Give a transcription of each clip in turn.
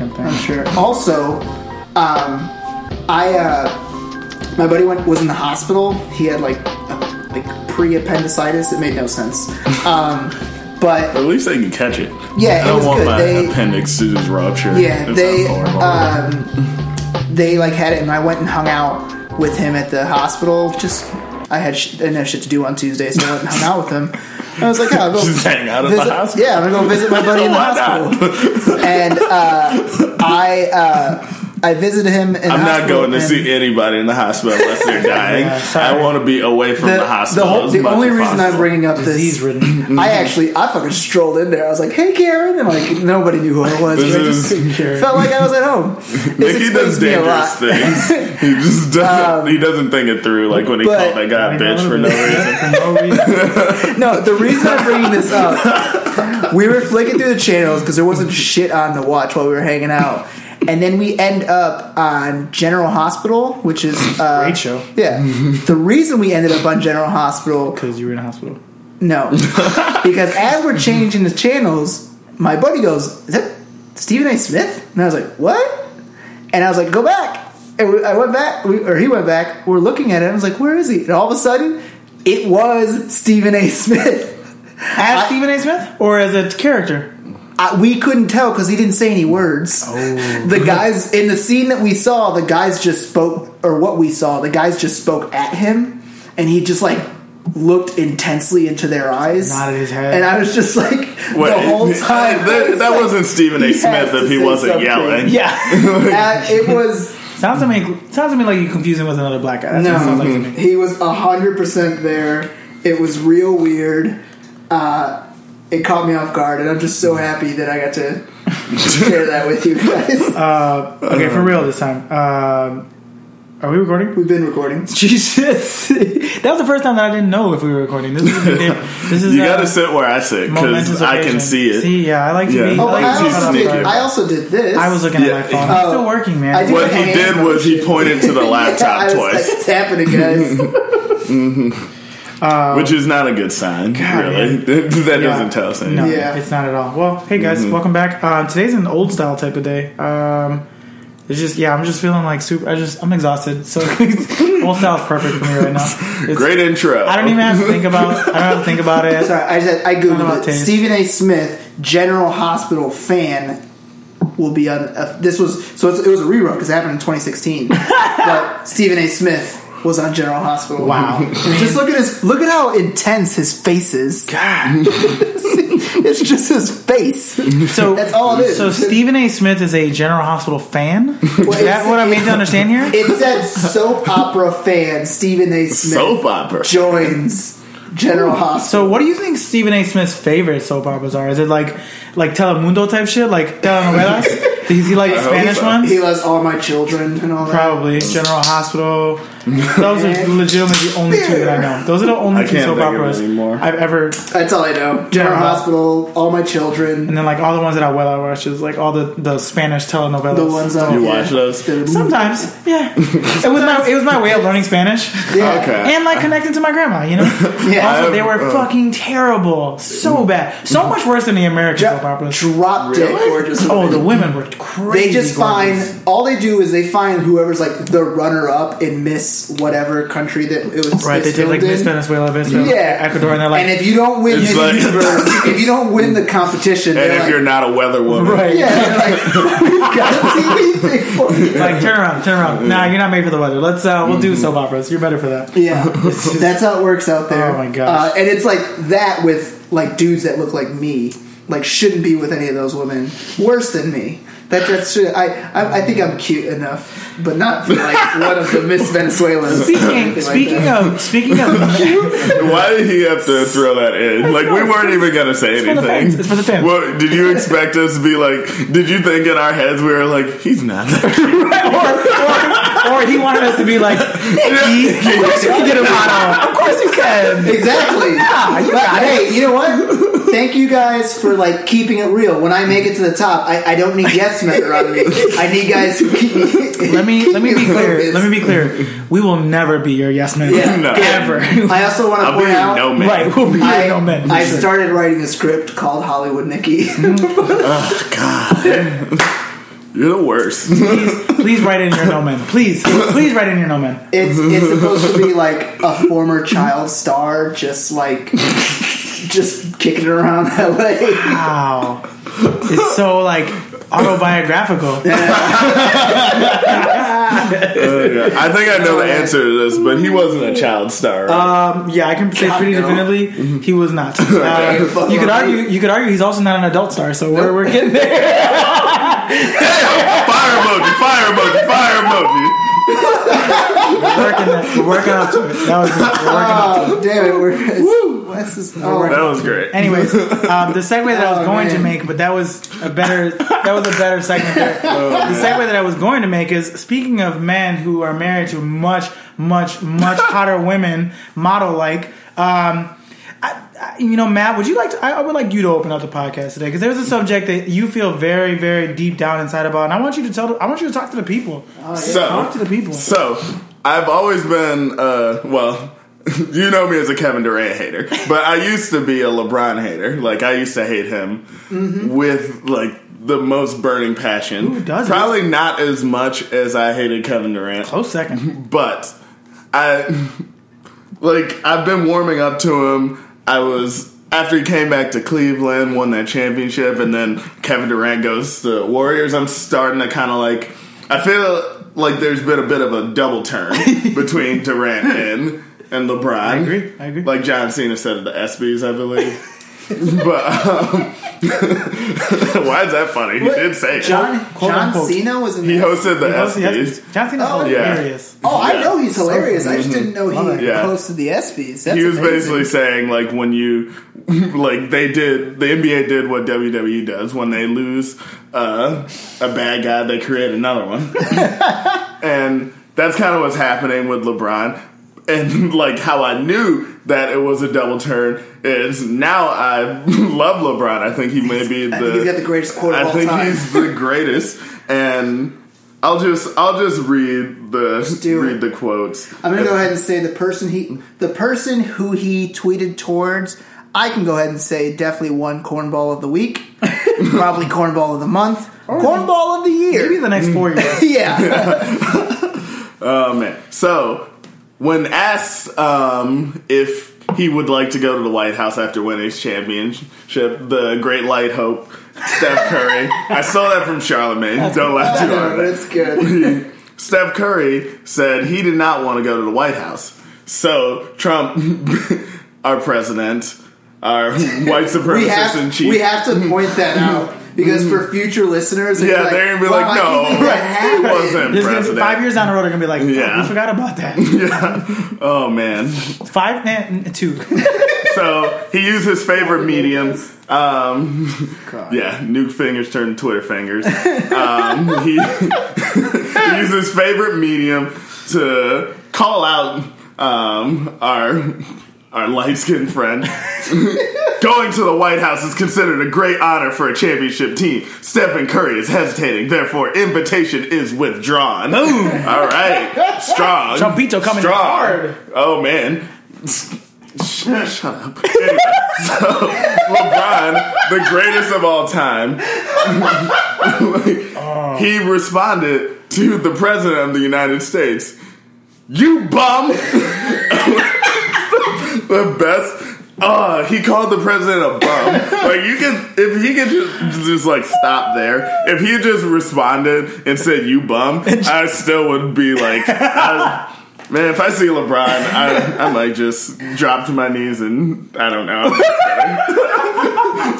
fucking thing. I'm sure. Also, um, I uh, my buddy went was in the hospital. He had like a, like pre-appendicitis. It made no sense. Um, but At least they can catch it. Yeah, it I don't was want good. my They- appendix to just rupture. yeah, It they um, they like had it, and I went and hung out with him at the hospital. Just I had sh- I didn't have shit to do on Tuesday, so I went and hung out with him. I was like, yeah, I'll go Just hang out at visit, the hospital. Yeah, I'm gonna go visit my buddy in the hospital. and uh, I uh, I visited him. In I'm not going to see anybody in the hospital unless they're dying. Yeah. I want to be away from the, The, the, hospital. whole, as the much only as reason I'm bringing up this Disease ridden. I actually, I fucking strolled in there. I was like, "Hey, Karen," and like nobody knew who I was. This I just is- felt like I was at home. This Nicky explains does me a dangerous lot. things. He just doesn't. Um, he doesn't think it through. Like when he But- called that guy a bitch for no reason. For no reason. No, the reason I'm bringing this up, we were flicking through the channels because there wasn't shit on to watch while we were hanging out, and then we end up on General Hospital, which is uh, Great show. Yeah, the reason we ended up on General Hospital Because you were in a hospital. No, because as we're changing the channels, my buddy goes, "Is that Stephen A. Smith?" And I was like, "What?" And I was like, "Go back." And we, I went back, we, or he went back. We're looking at it. I was like, "Where is he?" And all of a sudden, it was Stephen A. Smith. As Stephen A. Smith? Or as a character? I, we couldn't tell because he didn't say any words. The guys in the scene that we saw, the guys just spoke, or what we saw, the guys just spoke at him, and he just like looked intensely into their eyes, Nodded his head. and I was just like Wait, the whole time. That, was that like, wasn't Stephen A. Smith if he wasn't something. yelling. Yeah. Uh, it was sounds to me sounds to me like you confuse him with another black guy. That's what sounds like to no. me. He was hundred percent there. It was real weird. Uh, it caught me off guard, and I'm just so happy that I got to share that with you guys. Uh, okay, for real this time. Um, are we recording? We've been recording. Jesus, that was the first time that I didn't know if we were recording. This is this is You uh, got to sit where I sit because I can see it. See, yeah, I like to Yeah. be. Oh, I like I to be also, did. I also did this. I was looking Yeah. at my phone. Oh. I'm still working, man. I What he did was he pointed to the Yeah, laptop I was twice, like, it's happening, guys. Which is not a good sign. God, really, man. that Yeah. doesn't tell us anything. No, Yeah. it's not at all. Well, hey guys, Mm-hmm. welcome back. Uh, today's an old style type of day. Um, it's just yeah, I'm just feeling like super. I just I'm exhausted. So old style is perfect for me right now. It's, Great intro. I don't even have to think about. I don't have to think about it. Sorry, I just I I googled about it. taste. Stephen A. Smith, General Hospital fan, will be on. Uh, this was so it's, it was a rerun because it happened in 2016. but Stephen A. Smith was on General Hospital. Wow. Just look at his look at how intense his face is. God. it's just his face. So That's all it is. So Stephen A. Smith is a General Hospital fan. is that what I mean to understand here? It said soap opera fan Stephen A. Smith Soap opera. joins General Hospital. So what do you think Stephen A. Smith's favorite soap operas are? Is it like like Telemundo type shit, like telenovelas? Does he like Spanish so. ones? He loves all my children and all that. Probably General Hospital. Those are legitimately the only two that I know. Those are the only I two can't soap operas. I've ever. That's all I know. General Yeah. Hospital, all my children. And then like all the ones that I well I watch is like all the the Spanish telenovelas. The ones on You yeah. watch those? Sometimes, yeah. It was my it was my way of learning Spanish. Yeah. Okay. and like connecting to my grandma, you know. Yeah. Also, they were uh, fucking terrible, so bad, so much worse than the American soap operas. Drop dead Really? gorgeous. Oh, women. the women were crazy. They just gorgeous. find all they do is they find whoever's like the runner up in Miss whatever country that it was. right. They it's take like filmed Miss. Venezuela, Miss Venezuela, Yeah, Ecuador, and they're like, and if you don't win Miss like- Universe, if you don't win the competition, And if like, you're not a weather woman, right, yeah, like, we've got a TV thing for you. like turn around, turn around. Nah, you're not made for the weather. Let's uh, we'll do soap operas. You're better for that. Yeah, that's how it works out there. Oh my gosh. Uh, and it's like that with like dudes that look like me, like shouldn't be with any of those women. Worse than me. That that's true. I, I I think I'm cute enough, but not for like one of the Miss Venezuelas. Speaking speaking of speaking of, why did he have to throw that in? Like we weren't even gonna say for the fans. anything. It's for the fans. What did you expect us to be like? Did you think in our heads we were like, he's not that cute? or, or, or he wanted us to be like, Nicky, of course you can get a model. Of course you can. Exactly. you but got it. hey, you know what? Thank you guys for like keeping it real. When I make it to the top, I, I don't need yes men around me. I need guys who keep me. Let me let me be clear. focused. Let me be clear. We will never be your yes men. Yeah. No. Ever. I also want to I'll be point out. no man. right, we'll be your I, no men. I sure. started writing a script called Hollywood Nicky. oh God, You're the worst. Please, please write in your no men. Please, please write in your no men. It's it's mm-hmm. supposed to be like a former child star, just like just kicking it around LA. Wow, it's so like autobiographical. Uh. I think I know the answer to this, but he wasn't a child star. Right? Um, yeah, I can say pretty no. definitively he was not. Uh, fuck you could argue, you could argue he's also not an adult star. So we're, we're getting there. fire emoji, fire emoji, fire emoji. We're working, that, we're working up to it. That was good. We're working up to it. Oh, damn it! We're it's, is, oh, That was great. Anyways, um, the segue that I was Oh, going to make, but that was a better that was a better segment. There. Oh, the segue that I was going to make is speaking of men who are married to much, much, much hotter women, model like. Um, I, I, you know, Matt, would you like to? I, I would like you to open up the podcast today because there's a subject that you feel very, very deep down inside about, and I want you to tell. I want you to talk to the people. So, Talk to the people. So, I've always been, uh, well, you know me as a Kevin Durant hater, but I used to be a LeBron hater. Like, I used to hate him with, like, the most burning passion. Who doesn't? Probably not as much as I hated Kevin Durant, Close second. but I, like, I've been warming up to him. I was. After he came back to Cleveland, won that championship, and then Kevin Durant goes to Warriors, I'm starting to kind of like. I feel like there's been a bit of a double turn between Durant and and LeBron. I agree, I agree. Like John Cena said at the ESPYS, I believe. but um, why is that funny? He did say it. John Quote, John unquote. Cena was in He the hosted the He goes- he has- ESPYS. John Cena's Oh, yeah. hilarious. Oh, I Yeah. know he's hilarious. I just didn't know he Yeah. hosted the ESPYS. That's he was amazing. basically saying like when you like they did the NBA did what WWE does when they lose uh, a bad guy they create another one and that's kind of what's happening with LeBron and like how I knew that it was a double turn is now I love LeBron I think he may be the I think he's got the greatest quote of I all think time. he's the greatest and I'll just I'll just read the do read it. the quotes I'm gonna go ahead and say the person he, the person who he tweeted towards. I can go ahead and say definitely one cornball of the week, probably cornball of the month, cornball of the year. Maybe the next four years. yeah, Oh man. So when asked um, if he would like to go to the White House after winning his championship, the great light hope, Steph Curry. I stole that from Charlemagne. Don't laugh too hard. but it's good. Steph Curry said he did not want to go to the White House. So Trump, our president, our white We supremacist have in chief. we have to point that out because for future listeners, yeah, like, they're gonna be "Wow, like, no, believe that he wasn't There's gonna be president. five years down the road, they're gonna be like, "Fuck, Yeah. we forgot about that." Yeah. Oh man. Five and two. So he used his favorite medium. Um, yeah, nuke fingers turned Twitter fingers. Um, he, he used his favorite medium to call out um, our our light skinned friend. Going to the White House is considered a great honor for a championship team. Stephen Curry is hesitating, therefore, invitation is withdrawn. Boom. All right, strong. Trumpito coming strong. hard. Oh man. Sh- Shut up. Anyway, so LeBron, the greatest of all time, he responded to the president of the United States. You bum. the best. Uh, he called the president a bum. like you can, if he could just, just like stop there. If he just responded and said "you bum," I still would be like, I, man. If I see LeBron, I, I might just drop to my knees and I don't know. I'm, just kidding.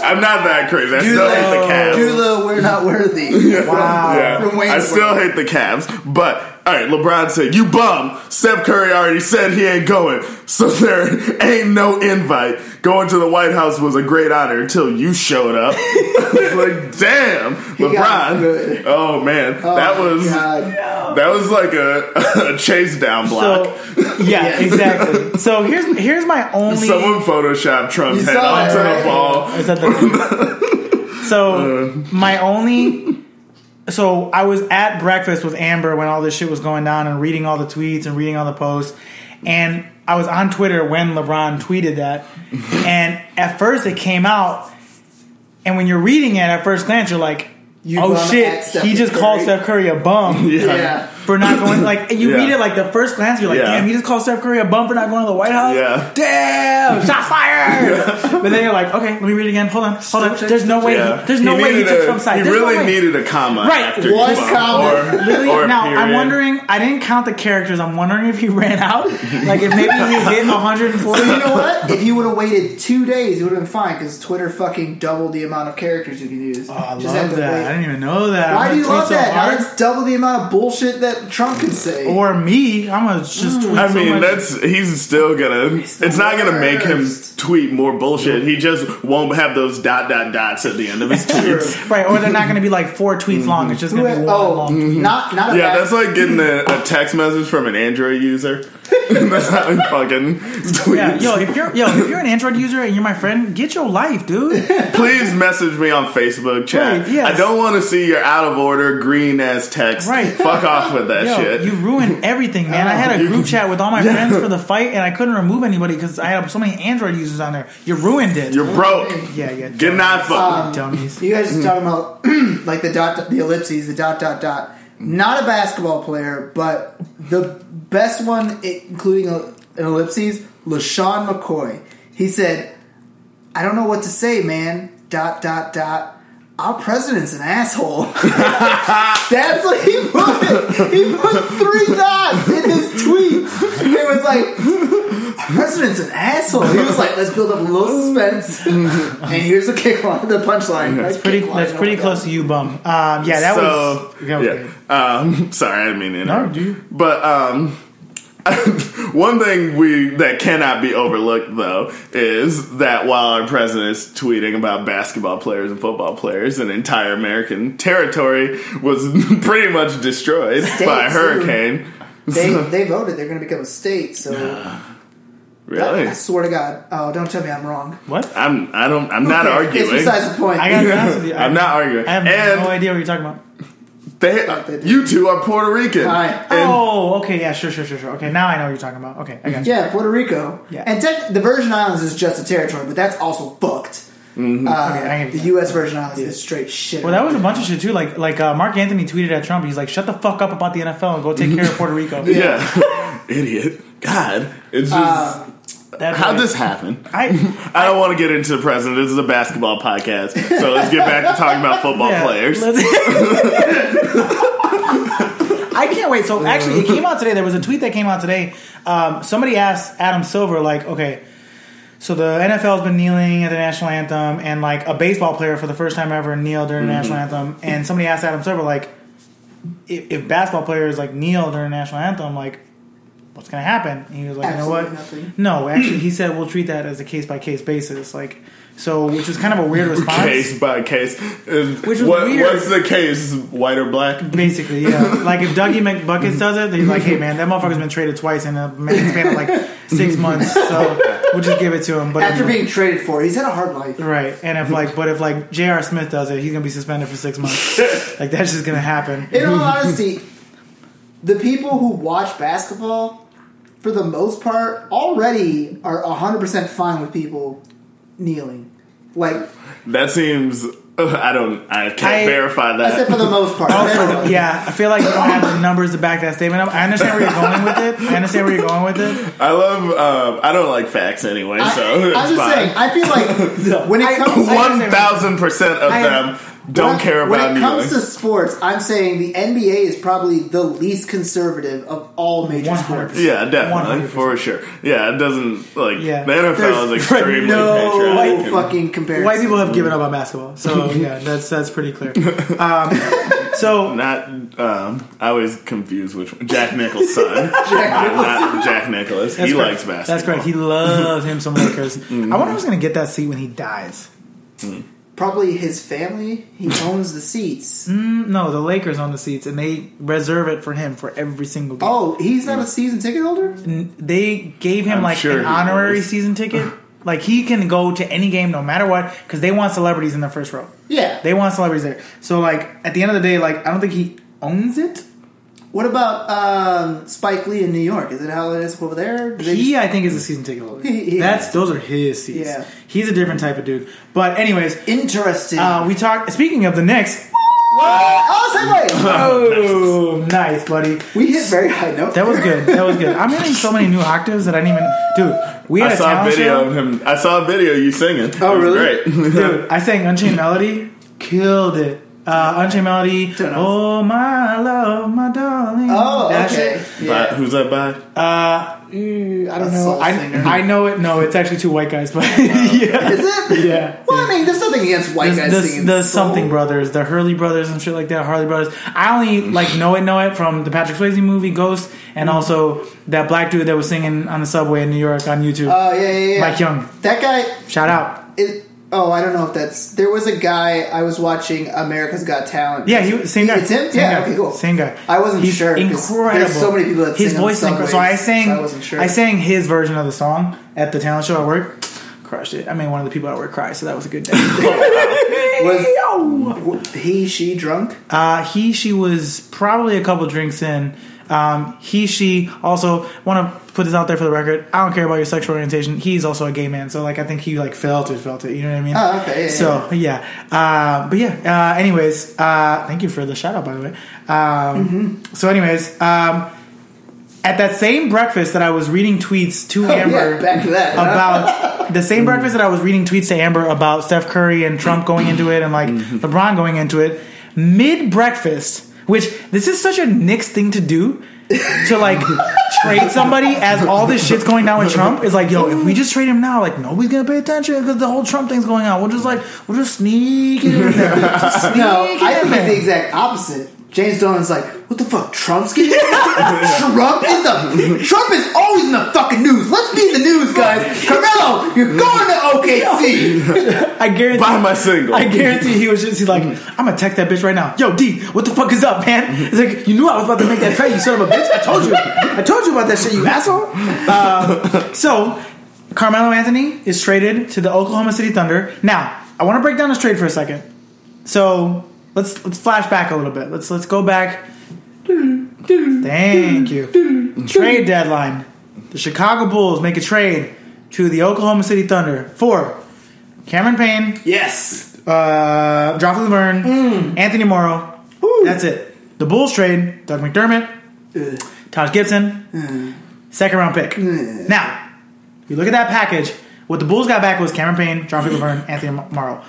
I'm not that crazy. I still hate the Cavs. The we're not worthy. Wow. Yeah, From Wayne's I still hate the Cavs, but all right. LeBron said, "You bum." Steph Curry already said he ain't going, so there ain't no invite. Going to the White House was a great honor until you showed up. I was like, damn, LeBron. Oh man, oh, that Oh, was God. That was like a, a chase down block. So yeah, exactly. So here's here's my only. Someone photoshopped Trump's head onto right? the ball. The so uh. my only so I was at breakfast with Amber when all this shit was going down and reading all the tweets and reading all the posts and I was on Twitter when LeBron tweeted that and at first it came out and when you're reading it at first glance you're like You oh shit, he just Curry. called Steph Curry a bum. Yeah. For not going like you Yeah. read it like the first glance, you're like, Yeah. damn, he just called Steph Curry a bum for not going to the White House. Yeah. Damn, shot fired. But then you're like, okay, let me read it again. Hold on, hold on. There's no way. Yeah. There's no He way he took a- Trump's side. He There's really way. needed a comma Right, after one comma. Or, or a now I'm wondering. I didn't count the characters. I'm wondering if he ran out. Like if maybe he hit 140. So you know what? If you would have waited two days, it would have been fine because Twitter fucking doubled the amount of characters you can use. Oh, I Just had love to that. I didn't even know that. Why I'm do you love tweet so that? Now hard. that's double the amount of bullshit that Trump can say. Or me, I'm gonna just hmm. tweet I so mean, much. that's he's still gonna. the it's not gonna make him tweet more bullshit. He just won't have those dot dot dots at the end of his tweets. right. Or they're not gonna be like four tweets mm-hmm. long. It's just gonna be had- one oh, long mm-hmm. tweet. not not a Yeah, bas- that's like getting a, a text message from an Android user. that's how he fucking tweets. Yeah, yo, if you're yo, if you're an Android user and you're my friend, get your life, dude. Please message me on Facebook chat. Right, yes. I don't want to see your out of order green ass text. Right. Fuck off with that Yo, shit. you ruined everything, man. I had a group chat with all my friends for the fight, and I couldn't remove anybody because I had so many Android users on there. You ruined it. You're broke. yeah, yeah. Get an iPhone. dummies. Um, you guys just talking about like the dot, the ellipses, the dot dot dot. Not a basketball player, but the best one, including an ellipses, LeSean McCoy. He said, "I don't know what to say, man." Dot dot dot. Our president's an asshole. That's what he put. He put three dots in his tweet. It was like, "Our president's an asshole." He was like, "Let's build up a little suspense." And here's the kick line, the punchline. That's pretty. That's pretty close to you, bum. Um, yeah, that so, was. That was yeah. good. Um, sorry, I didn't mean to interrupt. No, dude. But um, one thing we that cannot be overlooked though is that while our president is tweeting about basketball players and football players, an entire American territory was pretty much destroyed States, by a hurricane. They they voted. They're going to become a state. So Really? I swear to God. Oh, don't tell me I'm wrong. What? I'm I don't I'm not arguing. It's besides the point. I gotta be honest with you. I- I'm not arguing. I have and no idea what you're talking about. They, you two are Puerto Rican. Hi. Oh, okay, yeah, sure, sure, sure, sure. Okay, now I know what you're talking about. Okay, I got you. yeah, Puerto Rico. Yeah. And tech, the Virgin Islands is just a territory, but that's also fucked. Uh, Okay, I the. U.S. Virgin Islands is straight shit. Well, that was a bunch of shit too. Like, like uh, Marc Anthony tweeted at Trump. He's like, "Shut the fuck up about the NFL and go take care of Puerto Rico." yeah. Idiot. God. It's just How'd this happen? I, I don't want to get into the president. This is a basketball podcast. So let's get back to talking about football yeah, players. I can't wait. So actually, it came out today. There was a tweet that came out today. Um, somebody asked Adam Silver, like, okay, so the NFL has been kneeling at the national anthem, and like a baseball player for the first time ever kneeled during the national anthem. And somebody asked Adam Silver, like, if, if basketball players like kneel during the national anthem, like, what's going to happen? And he was like, Absolutely you know what? nothing. No, actually, he said we'll treat that as a case by case basis, like. So, which is kind of a weird response. Case by case. Is- Which was what, weird. What's the case? White or black? Basically, yeah. like if Dougie McBuckets does it, then he's like, "Hey, man, that motherfucker's been traded twice in a span of like six months, so we'll just give it to him." But After if, being traded for, he's had a hard life. right, and if like, but if like J.R. Smith does it, he's gonna be suspended for six months. like that's just gonna happen. In all honesty, the people who watch basketball, for the most part, already are 100% fine with people kneeling. Like, That seems. I don't. I can't I- I verify said that. for the most part. Also, yeah, I feel like you don't have the numbers to back that statement up. I understand where you're going with it. I understand where you're going with it. I love. Um, I don't like facts anyway, I, so I'm just fine. saying, I feel like when it comes to One thousand percent of I- them don't when- care about When it kneeling. comes to sports, I'm saying the NBA is probably the least conservative of all major 100%. sports. yeah, definitely 100%. for sure. Yeah, it doesn't like Yeah. the NFL is extremely no patriotic. and- fucking comparison. White people have given up on basketball, so yeah, that's that's pretty clear. Um, so Not, um, I was confused which one. Jack Nicholson, not, not Jack Nicholas. He correct. likes basketball. That's correct. He loves him some Lakers. I wonder who's going to get that seat when he dies. Probably his family. He owns the seats. Mm, no, the Lakers own the seats, and they reserve it for him for every single game. Oh, he's not a season ticket holder. N- They gave him I'm like sure an he honorary is. season ticket. Like he can go to any game no matter what because they want celebrities in the first row. Yeah. They want celebrities there. So like at the end of the day, like I don't think he owns it. What about um, Spike Lee in New York? Is it how it is over there? Do they He, I think, is a season ticket holder. He- yeah. That's those are his seats. Yeah. He's a different type of dude. But anyways, Interesting. Uh, we talked. Speaking of the Knicks, Oh, segue! Oh, nice, buddy. We hit very high note. That was good. That was good. I'm hitting so many new octaves that I didn't even. Dude, we had I a saw a talent video show. of him. I saw a video of you singing. Oh, it was really? Great. Dude, I sang Unchained Melody, killed it. Uh, Unchained Melody. Oh my love, my darling. Oh, That okay. shit. By- who's that by? Uh, I don't A know. I. I know it. No, it's actually two white guys, but yeah. Is it? Yeah. Well, I mean, there's nothing against white The, guys the, singing. the something brothers, the Hurley brothers and shit like that. Harley brothers. I only like know it, know it from the Patrick Swayze movie Ghost, and Mm. also that black dude that was singing on the subway in New York on YouTube. Oh yeah, yeah, yeah. Mike Yung. That guy. Shout out. It, oh, I don't know if that's. There was a guy I was watching America's Got Talent. Yeah, he same guy. It's him? Same Yeah, guy. okay, cool. Same guy. I wasn't He's sure, Incredible. there's so many people that his sing voice is incredible. So I sang. so I wasn't sure. I sang his version of the song at the talent show at work. Crushed it. I mean, one of the people at work cried, so that was a good day. Was- He, she drunk? Uh, he, she was probably a couple drinks in. Um, he, she also want to put this out there for the record. I don't care about your sexual orientation. He's also a gay man, so like I think he like felt it, felt it. You know what I mean? Oh, okay, yeah, so yeah, uh, but yeah. Uh, anyways, uh, thank you for the shout out, by the way. Um, Mm-hmm. So, anyways, um, at that same breakfast that I was reading tweets to Oh, Amber yeah, back to that. about the same breakfast that I was reading tweets to Amber about Steph Curry and Trump going into it and like LeBron going into it mid breakfast, which this is such a Knicks thing to do to like trade somebody as all this shit's going down with Trump is like, yo, if we just trade him now, like nobody's gonna pay attention because the whole Trump thing's going on. We'll just like we'll just sneak it in there. Just sneak No, it I in think it's the exact opposite. James Dolan's like, what the fuck? Trump's getting Trump is the Trump is always in the fucking news. Let's be in the news, guys. Carmelo, you're going to OKC. I guarantee Buy my single. I guarantee he was just he's like, I'm gonna text that bitch right now. Yo, D, what the fuck is up, man? He's like, you knew I was about to make that trade, you son of a bitch. I told you. I told you about that shit, you asshole. Um, so, Carmelo Anthony is traded to the Oklahoma City Thunder. Now, I want to break down this trade for a second. So let's let's flash back a little bit. Let's let's go back. Thank you. Trade deadline. The Chicago Bulls make a trade to the Oklahoma City Thunder for Cameron Payne, yes. uh, Joffrey Lauvergne, Mm. Anthony Morrow. That's it. The Bulls trade Doug McDermott, Taj Gibson, second round pick. Now, if you look at that package, what the Bulls got back was Cameron Payne, Joffrey Lauvergne, Anthony Morrow.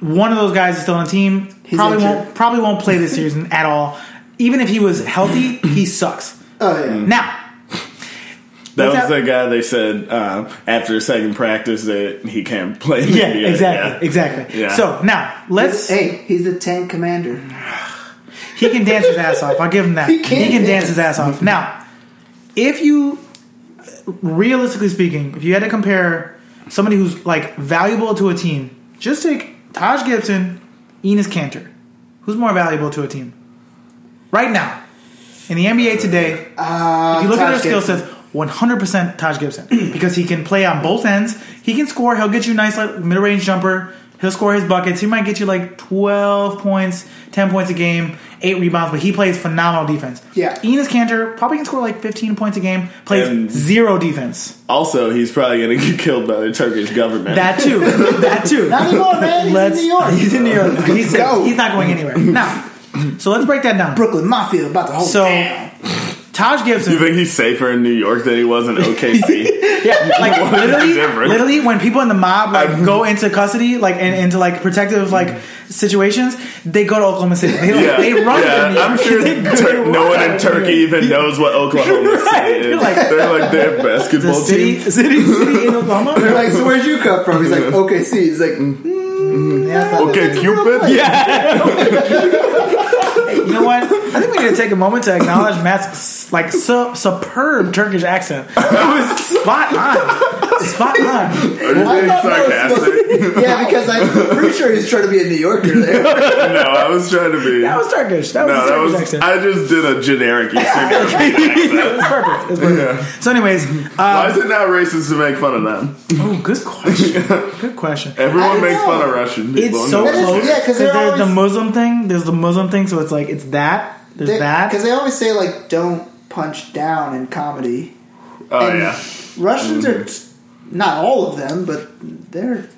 One of those guys is still on the team. He's probably injured. won't probably won't play this season at all. Even if he was healthy, he sucks. Oh, yeah. Now, That was that? the guy they said um, after second practice that he can't play. yeah, NBA. exactly, Yeah. exactly. Yeah. So now let's. Hey, he's the tank commander. He can dance his ass off. I'll give him that. He can dance dance. his ass off. Now, if you, realistically speaking, if you had to compare somebody who's like valuable to a team, just take Taj Gibson, Enes Kanter. Who's more valuable to a team? Right now, in the NBA today, Uh, if you look at their skill sets, 100% Taj Gibson because he can play on both ends. He can score. He'll get you a nice like mid range jumper. He'll score his buckets. He might get you like 12 points, 10 points a game, eight rebounds, but he plays phenomenal defense. Yeah. Enes Kanter probably can score like 15 points a game, plays And- zero defense. Also, he's probably going to get killed by the Turkish government. That too. that too. Not anymore, man. He's Let's- in New York. He's in New York. He's, Go. he's not going anywhere. Now, so let's break that down. Brooklyn Mafia about to hold So, down. Taj Gibson. you think he's safer in New York than he was in OKC? Yeah, like What is the literally, literally, when people in the mob like go into custody, like and into like protective like situations, they go to Oklahoma City. They, like, yeah, they run. yeah. from New York. I'm sure They go- Tur- no one in Turkey even knows what Oklahoma Right. City is. Like- They're like their The basketball city, team. city, city in Oklahoma. They're like, so where'd you come from? He's like, OKC. He's like, mm, mm, mm, Yeah, I thought- Okay, Cupid. You know what? I think we need to take a moment to acknowledge Matt's like su- superb Turkish accent. It was spot on, spot on. Are you being I thought that was sarcastic? yeah, because I'm pretty sure he's trying to be a New Yorker there. no, I was trying to be. That was Turkish. That was no, a that Turkish was. accent. I just did a generic Eastern European it accent. was perfect. It was perfect. Yeah. So, anyways, Why um, is it not racist to make fun of them? oh, good question. Good question. Everyone I makes know. fun of Russian people. It's so That is- close. yeah, 'cause because they're there's the Muslim thing. There's the Muslim thing, so it's like it's that. There's that. Because they always say, like, don't punch down in comedy. Oh and yeah. Russians are, not all of them, but they're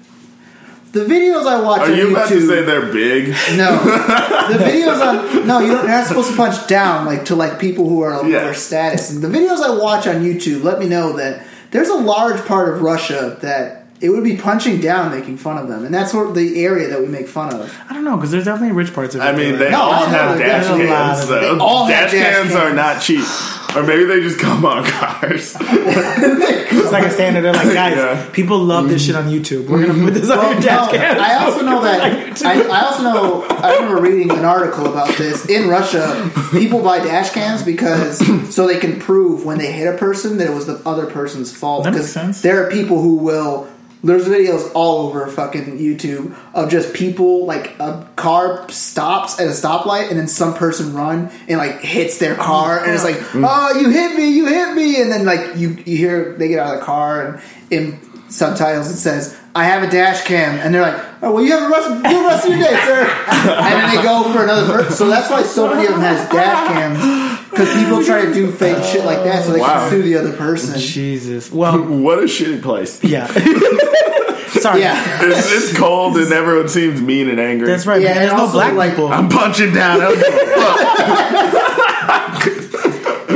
the videos I watch on YouTube. Are on you YouTube. about to say they're big? No, the videos on no, you don't, you're not supposed to punch down like to like people who are of Yeah. lower status. And the videos I watch on YouTube let me know that there's a large part of Russia that it would be punching down, making fun of them, and that's what the area that we make fun of. I don't know because there's definitely rich parts of it. I mean, they No, all I know, have there's dash a cams, they all have dash, dash cams, are not cheap. Or maybe they just come on cars. it's like a standard. They're like, guys, Yeah. people love this shit on YouTube. We're gonna put this on Well, your dash no, cam. I also know that I, I also know I remember reading an article about this in Russia. People buy dash cams because so they can prove when they hit a person that it was the other person's fault. That makes sense. there are people who will. There's videos all over fucking YouTube of just people like a car stops at a stoplight and then some person run and like hits their car and it's like, mm. oh, you hit me, you hit me, and then like you you hear they get out of the car and in subtitles it says, I have a dash cam, and they're like, oh well, you have a rest, good rest of your day, sir, and then they go for another person. So that's why so many of them has dash cams because people try to do fake shit like that so they Wow. can sue the other person. Jesus. Well, what a shitty place. yeah. Sorry. Yeah. It's, it's cold and everyone seems mean and angry. That's right. Yeah, man. There's and no black like, people. I'm punching down.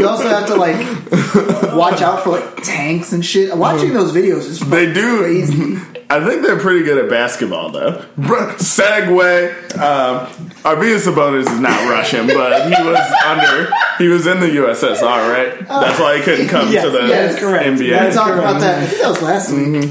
You also have to like watch out for like tanks and shit. Watching those videos is They do. crazy. I think they're pretty good at basketball, though. Bruh, Segway. Um, Arvydas Sabonis is not Russian, but he was under. He was in the USSR, right? That's why he couldn't come Yes, to the yes, correct. NBA. We That's talked correct. about that. I think that was last week.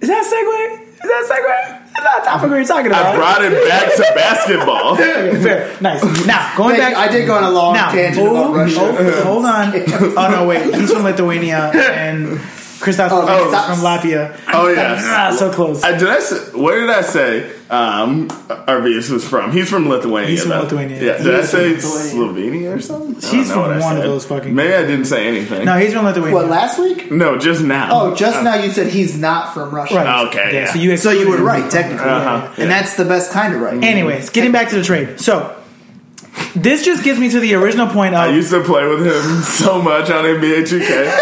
Is that segue? Is that segue? That's not topic we were talking I brought it back to basketball. Okay, fair. Nice. Now, going Thank back. you. I did go on a long now, tangent hold, about Russia. hold- hold on. Oh, no, wait. He's from Lithuania and Kristaps Oh, Porzingis is Kristaps. from Latvia. Oh yeah. Ah, so close. I, did I say, where did I say um, Arvydas was from? He's from Lithuania. He's from though. Lithuania. Yeah. He Did I say from Slovenia or something? I He's from what I one of those fucking- Maybe I didn't say anything. No, he's from Lithuania. What last week? No, just now. Oh, just now you said he's not from Russia. Right. Okay, Yeah, yeah. So you, So you were right, technically. Uh-huh. And that's the best kind of right. Anyways, getting back to the trade. So, this just gets me to the original point I used to play with him so much on NBA 2K.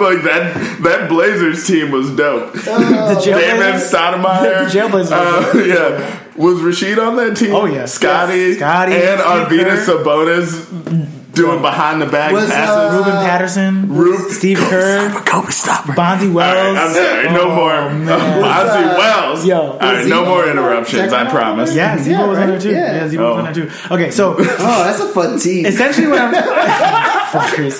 like that that Blazers team was dope. the Jailblazers. Stoudamire. The Jailblazers. Uh, yeah. Was Rasheed on that team? Oh, yeah. Scotty. Yes. Scotty, And Steve Kerr. Sabonis doing behind the back Was, passes. uh, Ruben Patterson, Rube- Steve Kerr, Kobe stopper. Bonzi Wells. right, I'm sorry. No Oh, more. man. Bonzi uh, Wells. Yo. All right, Was no more interruptions. I promise. Yeah, Zebo Yeah, was on there too. Yeah. Yeah, Zebo Oh. was on there too. Okay, so Oh, that's a fun team. essentially what I'm fuckers.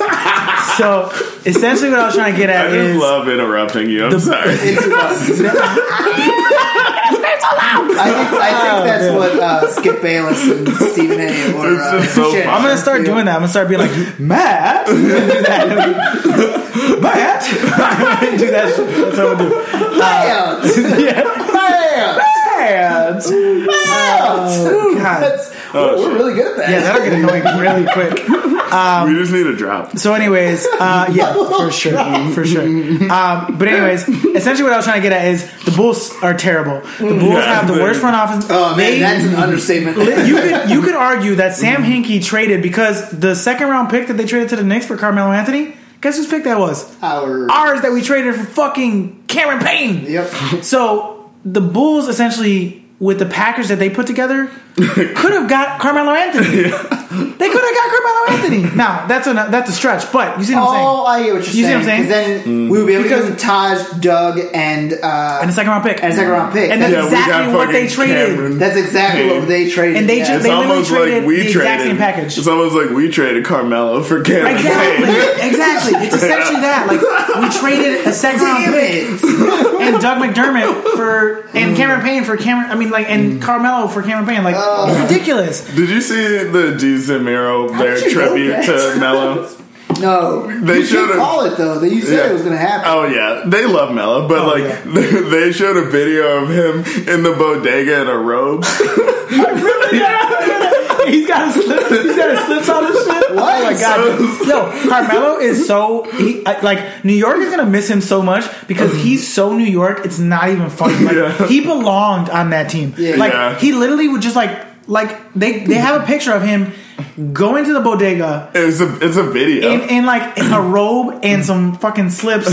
So essentially what I was trying to get I at just is love interrupting you. I'm The- sorry. It's fun. I think, I think that's man. what uh, Skip Bayless and Stephen A. or It's uh, so Shannon. I'm gonna start doing that. I'm gonna start being like Matt, do that. Matt, do that. Shit. That's what I'm gonna do. Bam! Yeah, Bam! Matt. Oh, God. That's, Oh, we're, we're really good at that. Yeah, that'll get annoying really quick. we just need a drop. So, anyways, uh, yeah, for sure, for sure. Um, but anyways, essentially, what I was trying to get at is the Bulls are terrible. The Bulls Yeah, have the they- worst front office. Oh man, They- that's an understatement. you could you could argue that Sam Hinkie traded because the second round pick that they traded to the Knicks for Carmelo Anthony. Guess whose pick that was? Our Ours that we traded for fucking Cameron Payne. yep. So the Bulls essentially, with the Packers that they put together, could have got Carmelo Anthony. They could have got Carmelo Anthony. Now that's a that's a stretch, but you see what I'm saying? Oh, I get what you're You see saying. what I'm saying? 'Cause Then we would be able Because- to get Taj, Doug, and uh, And a second round pick. and a second round pick. And that's Yeah, we exactly what they fucking traded. Cameron. that's exactly what they traded. And they yeah. just- It's They literally almost traded like we the exact traded. same package. It's almost like we traded Carmelo for Cameron Exactly, exactly. It's essentially that. Like we traded a second round Damn pick it. and Doug McDermott for and Cameron Payne for Cameron. I mean, like and Carmelo for Cameron Payne. Like it's ridiculous. Did you see the G Zamiro their did you know tribute to Melo? No, They you should should've- call it though. That you said Yeah. it was going to happen. Oh yeah, they love Melo, but Oh, like yeah. they showed a video of him in the bodega in a robe. He's got his slip, he's got his slips on and shit. What? Oh my god, yo, Carmelo is so he like New York is gonna miss him so much because mm-hmm. he's so New York. It's not even funny. Like Yeah. he belonged on that team. Yeah. Like Yeah. he literally would just like like they they have a picture of him going to the bodega It's a it's a video. in, in like in a robe and some fucking slips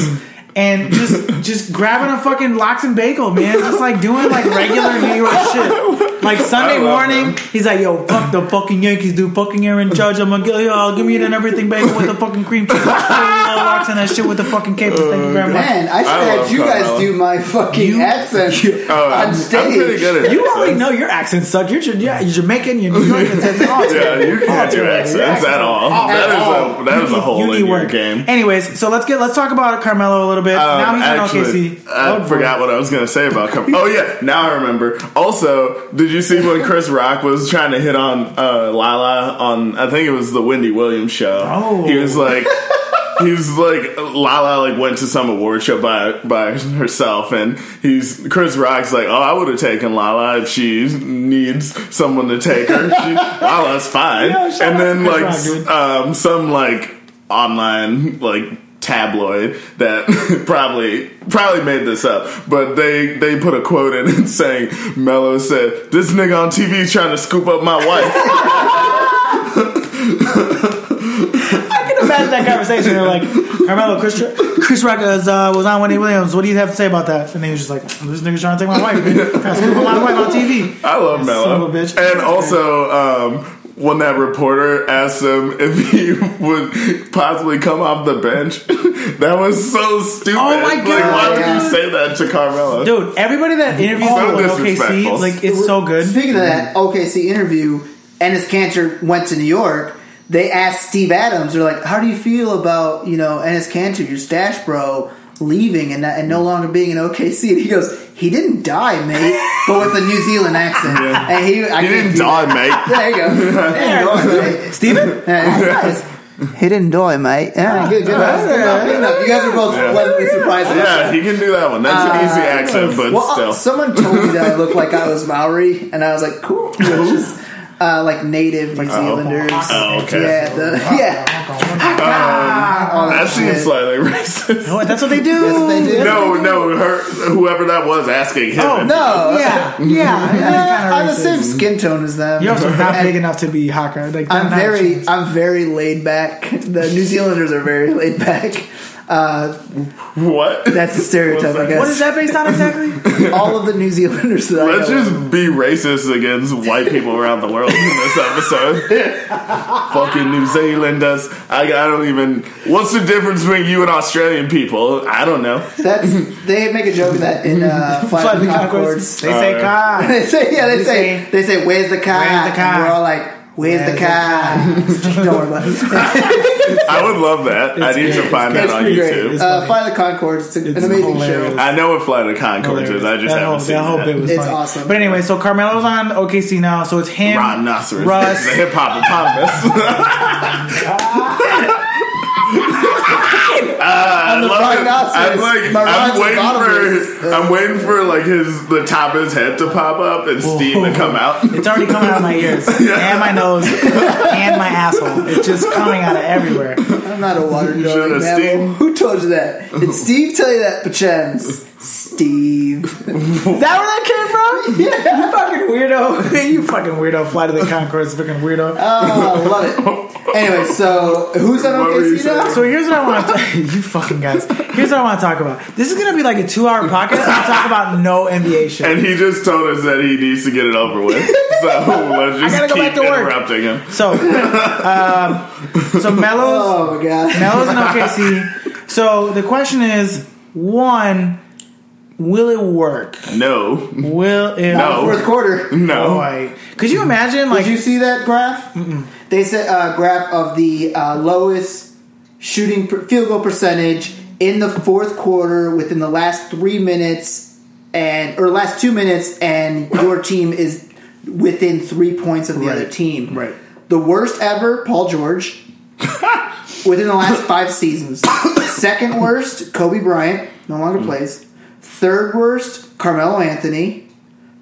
and just just grabbing a fucking lox and bagel, man. Just like doing like regular New York shit. Like Sunday morning, him. he's like, "Yo, fuck the fucking Yankees, dude. Fucking Aaron Judge. I'm gonna get, yo, I'll give me an everything bagel with the fucking cream cheese, lox and that shit with the fucking capers. Thank you very much." Man, I should I have love you guys do my fucking You- accent Oh, I'm, on stage. I'm pretty good at You already know your accent sucks. You're, yeah, you're Jamaican, you're New York. It's, it's Yeah, you can't do terrible. Your accents accents at all. awful. That is all. a that is a You in your game. Anyways, so let's get let's talk about Carmelo a little bit. Um, now he's actually, on OKC. I Oh, boy. forgot what I was going to say about. Carmelo. oh yeah, now I remember. Also, did you see when Chris Rock was trying to hit on uh, Lala on? I think it was the Wendy Williams show. Oh. he was like. He was like Lala like went to some award show by by herself and he's Chris Rock's like oh I would have taken Lala if she needs someone to take her she, Lala's fine Yeah, and then like Rock, um, some like online like tabloid that probably probably made this up, but they they put a quote in it saying Melo said, "This nigga on TV is trying to scoop up my wife." I can imagine that conversation. They're like, Carmelo, Chris, Chris Rock is, uh, was on Wendy Williams. What do you have to say about that? And he was just like, this nigga's trying to take my wife, man. Trying to scoop up my wife on TV. I love Son Melo, of a bitch. and also. Um, when that reporter asked him if he would possibly come off the bench, that was so stupid. Oh my god! Like, God. why would Yeah. you say that to Carmelo? Dude, everybody that interviews So with. OKC, like, it's so good. Speaking of that OKC interview, Enes Kanter went to New York. They asked Steve Adams, they're like, "How do you feel about you know Enes Kanter, your stash bro, leaving and and no longer being in OKC?" And he goes, "He didn't die, mate, but with a New Zealand accent." And he, I he didn't do die, that. mate. There you go. There you go, mate. Steven? Yeah, nice. He didn't die, mate. Yeah, good, good, enough, good enough, good enough. You guys are both Yeah. pleasantly surprised. Yeah, he can do that one. That's an easy accent, but Uh, Well, uh, still. someone told me that I looked like I was Maori, and I was like, cool. Which is, uh, like native New Zealanders. Oh, okay. Yeah, the, yeah. All That seems shit. slightly racist. No, that's what they do. What they do. No, no, her, whoever that was asking him. Oh, No, Yeah, yeah. Yeah, yeah I'm the same skin tone as them. You're also not big enough to be Haka. Like, I'm very, I'm very laid back. The New Zealanders are very laid back. Uh, What? that's a stereotype, I guess. What is that based on exactly? All of the New Zealanders that Let's I know. just be racist against white people around the world in this episode. Fucking New Zealanders. I, I don't even. What's the difference between you and Australian people? I don't know. That's they make a joke that in uh, Flight Flight of of the the Conchords. They say Uh, car. They say, yeah, they They say, say, they say, where's the car? "Where's the car?" And we're all like, where's, the Where's car? Don't worry about it. I would love that. I need to great. find that on pretty great. YouTube. It's Uh. Flight of the Conchords, it's, a- It's an amazing hilarious. show. I know what Flight of the Conchords is. I just that haven't whole, seen that whole that. bit was It's funny. awesome. But anyway, so Carmelo's on OKC now, so it's him, Rhinoceros. Russ. The hip hop I the love it. rhinoceros. I'm like, I'm waiting for, I'm waiting for like his the top of his head to pop up and steam to come out. It's already coming out of my ears and my nose and my asshole. It's just coming out of everywhere. I'm not a water dog, man. Who told you that? Did Steve tell you that, perchance? Steve. Is that where that came from? Yeah. You fucking weirdo. you fucking weirdo. Flight of the Conchords, fucking weirdo. Oh, love it. Anyway, so who's on What were you OKC now? So here's what I want to you fucking guys. Here's what I want to talk about. This is gonna be like a two hour podcast. and talk about no NBA shit. And he just told us that he needs to get it over with. So let's just gotta go keep back to work. interrupting him. So, um, so Melo's Oh my god. Melo's in OKC. So the question is, one, will it work? No, Will it? No. Fourth quarter. no. Boy, could you imagine? Like, Did you see that graph? They said uh, graph of the uh, lowest shooting per- field goal percentage in the fourth quarter within the last three minutes and or last two minutes, and your team is within three points of the Right. other team. Right. The worst ever, Paul George. within the last five seasons. Second worst, Kobe Bryant, no longer plays. Third worst, Carmelo Anthony.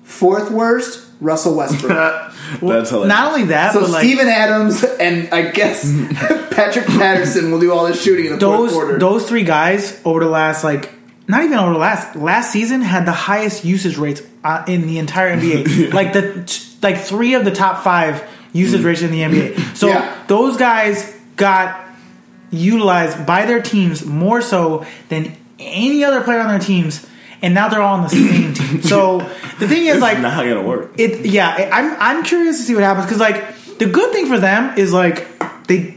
Fourth worst, Russell Westbrook. That's hilarious. not only that, So but like Steven Adams and I guess Patrick Patterson will do all the shooting in the fourth those quarter. those three guys over the last like not even over the last last season had the highest usage rates uh, in the entire NBA. like the like three of the top five usage rates in the NBA. So Yeah. those guys got utilized by their teams more so than any other player on their teams, and now they're all on the same team. So the thing is, It's like, not gonna work. it yeah i'm i'm curious to see what happens because like the good thing for them is like they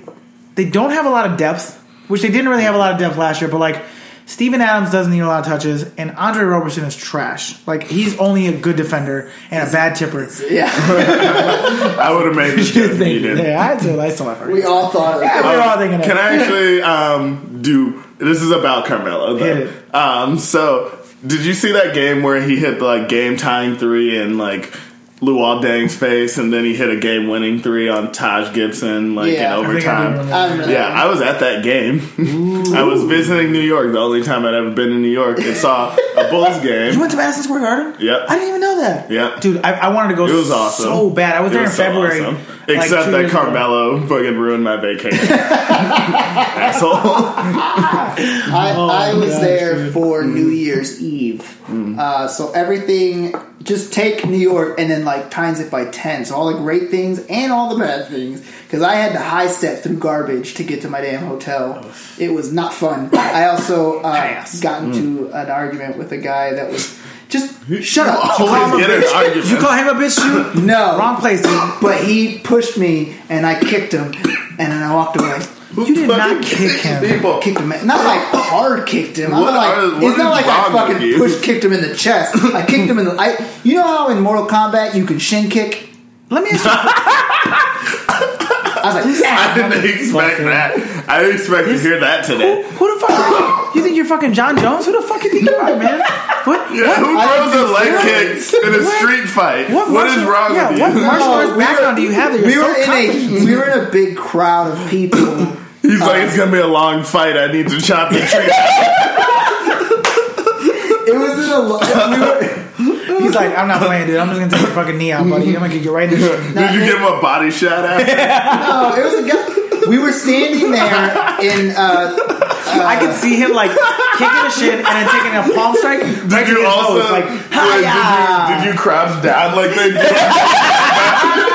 they don't have a lot of depth which they didn't really have a lot of depth last year but like Steven Adams doesn't need a lot of touches, and Andre Roberson is trash. Like he's only a good defender and a bad tipper. Yeah, I would have made this joke if you did. yeah, I do. I still have we all thought. Yeah, we were all thinking Can it. I actually um, do? This is about Carmelo. Though. Hit it. Um, so, did you see that game where he hit the like game tying three and like Luol Deng's face, and then he hit a game winning three on Taj Gibson like Yeah, in I think I overtime? I remember Yeah. I was at that game. I was visiting New York, the only time I'd ever been in New York, and saw a Bulls game. You went to Madison Square Garden? Yep. I didn't even know that. Yep. Dude, I, I wanted to go It was awesome. so bad. I was It there was in so February. awesome. like, Except two that years ago. Carmelo fucking ruined my vacation. Asshole. I, I oh, was gosh, there dude. for New mm. Year's Eve. Uh, so everything, just take New York and then like times it by 10. So all the great things and all the bad things. Because I had to high step through garbage to get to my damn hotel. It was not fun. I also uh, got into an argument with a guy that was just shut up. Always get in arguments. You call him a bitch too? No, Wrong place, dude. But he pushed me and I kicked him, and then I walked away. You did not kick him. People. Kicked him, not like hard kicked him. What like are- what it's not like I fucking push kicked him in the chest. I kicked him in the. I you know how in Mortal Kombat you can shin kick. Let me ask you. I was like, I didn't expect that. I didn't expect to hear that today. who the fuck? You think you're fucking Jon Jones? Who the fuck you think you are, man? What? Yeah, what, who throws a leg kick in a street fight? what what is wrong yeah, with what you? martial arts background do you have that you're we so were in confident? a we were in a big crowd of people. He's like, it's gonna be a long fight. I need to chop the tree. It was in a. lo- We were, He's like, I'm not playing, dude. I'm just gonna take your fucking knee out, buddy. I'm gonna kick you right in the shit. Did you give him a body shot after? no, it was a guy. We were standing there in. Uh, I could see him like kicking a shit and then taking a palm strike. Did to you also? nose, like, wait, did, you, did you crouch down like they do? He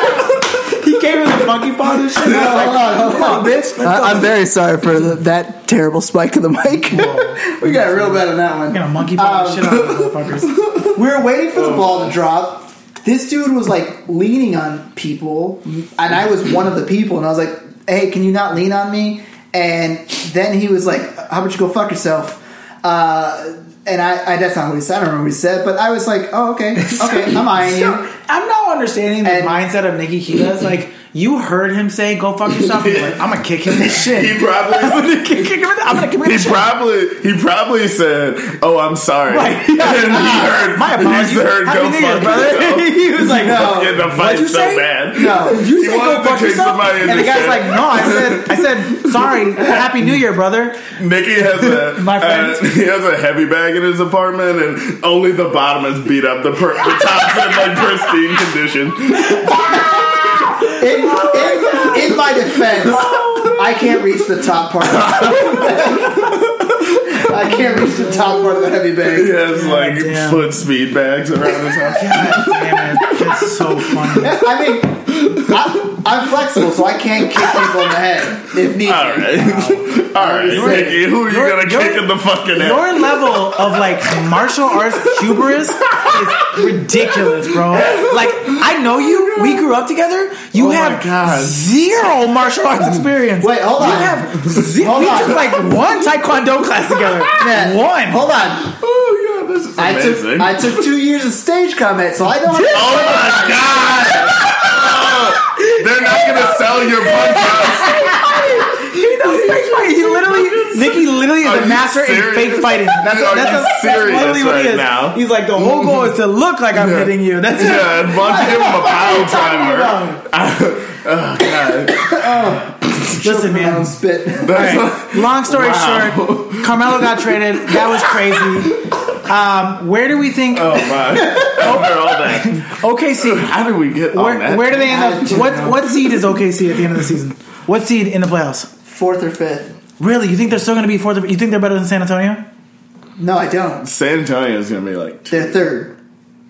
came in with monkey paws and shit. Like, hold on, hold on. Come on, bitch. I, I'm very sorry for the, that terrible spike of the mic. we got real bad on that one. I'm monkey paw the shit out of those motherfuckers. We were waiting for the ball to drop. This dude was like leaning on people, and I was one of the people, and I was like, "Hey, can you not lean on me?" And then he was like, "How about you go fuck yourself?" Uh, and I, I that's not what he said. I don't remember what he said, but I was like, "Oh, okay, okay, I'm eyeing you." I'm now understanding the And- mindset of Nicky. It's like you heard him say, "Go fuck yourself." Like, "I'm gonna kick him in the shit." He probably. I'm gonna kick, kick him in the, I'm gonna kick him in He shit. probably he probably said, "Oh, I'm sorry." Right. And he heard My apologies. He heard, "Go fuck Year's, brother. yourself." he was like, No. Getting the What'd fight you so say? bad. No, You He said go fuck yourself, and the the guy's like, "No, I said, I said, sorry, Happy New Year, brother." Nicky has a My friend. uh, he has a heavy bag in his apartment, and only the bottom is beat up. The per- the top's in like pristine condition. In, in, in my defense, I can't reach the top part. Of I can't reach the top part of the heavy bag. He has like damn. foot speed bags around his house. God damn it, that's so funny. I mean, I, I'm flexible, so I can't kick people in the head if need All be. right, all right, Nicky, who are you You're- gonna you're- kick in the fucking head? Your level of like martial arts hubris is ridiculous, bro. Like I know you. We grew up together. You Oh have God. zero martial arts experience. Wait, hold on. You have ze- Hold we on. took like one taekwondo class together. Man, One. Hold on. Oh yeah, this is I took amazing. I took two years of stage combat, so I know. How to, oh my god! Oh, they're not gonna sell your punches. He knows fake fighting. He literally, Nicky literally is Are a you master in serious? fake fighting. That's, Are that's, you that's serious literally what he right is. now? He's like the whole goal is to look like I'm hitting you. That's it. Yeah, why don't you give him a pile timer? About. Oh god. Listen, man. spit. That's Long story Wow. short, Carmelo got traded. That was crazy. Um, where do we think Oh my. After all that. OKC? How did we get on Where, that? where do they end up? What know. what seed is OKC at the end of the season? What seed in the playoffs? Fourth or fifth? Really? You think they're still going to be fourth? You think they're better than San Antonio? No, I don't. San Antonio is gonna be like two, They're third.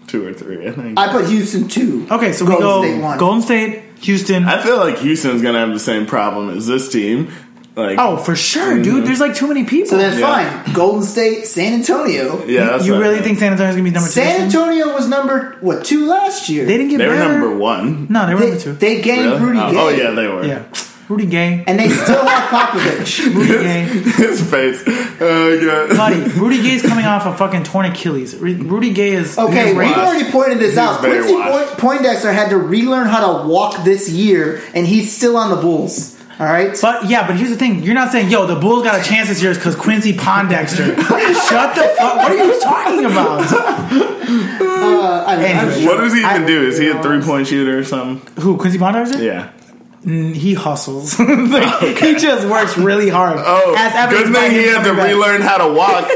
two or three, I think. I put Houston two. Okay, so we go State one. Golden State, Houston. I feel like Houston's gonna have the same problem as this team. Like, Oh, for sure, dude. Mm-hmm. There's like too many people. So then Yeah. fine. Golden State, San Antonio. yeah, that's you what I really think San Antonio's gonna be number two? San this year? Antonio was number what two last year? They didn't get they were better. number one? No, they were they, number two. they gained Really? Rudy oh, oh Gay. oh, yeah, they were. yeah, Rudy Gay. and they still have Popovich. Rudy Gay. His face. Oh god. Buddy, Rudy Gay's coming off a fucking torn Achilles. Ru- Rudy Gay is Okay, we've already pointed this out. very Quincy washed. Point- Pondexter had to relearn how to walk this year, and he's still on the Bulls. All right. But yeah, but here's the thing: you're not saying, "Yo, the Bulls got a chance this year" because Quincy Pondexter. Shut the fuck! What are you talking about? Uh, I mean, I'm Anyway. sure- What does he even I- do? Is he a three point shooter or something? Who? Quincy Pondexter? Yeah. He hustles. Like, He just works really hard. Oh, As good thing he him had to back. relearn how to walk.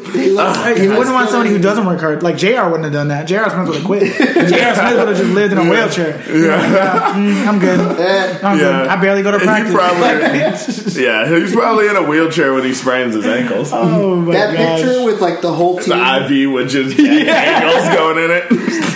He looks- Hey, he You wouldn't want somebody who doesn't work hard. Like JR wouldn't have done that. JR Smith would have quit. JR Smith would have just lived in a wheelchair. Yeah. Mm, I'm good. Eh, I'm good. I barely go to He practice. probably- yeah, he's probably in a wheelchair when he sprains his ankles. oh my that gosh. picture with like the whole team. The IV with just Jack Daniels going in it.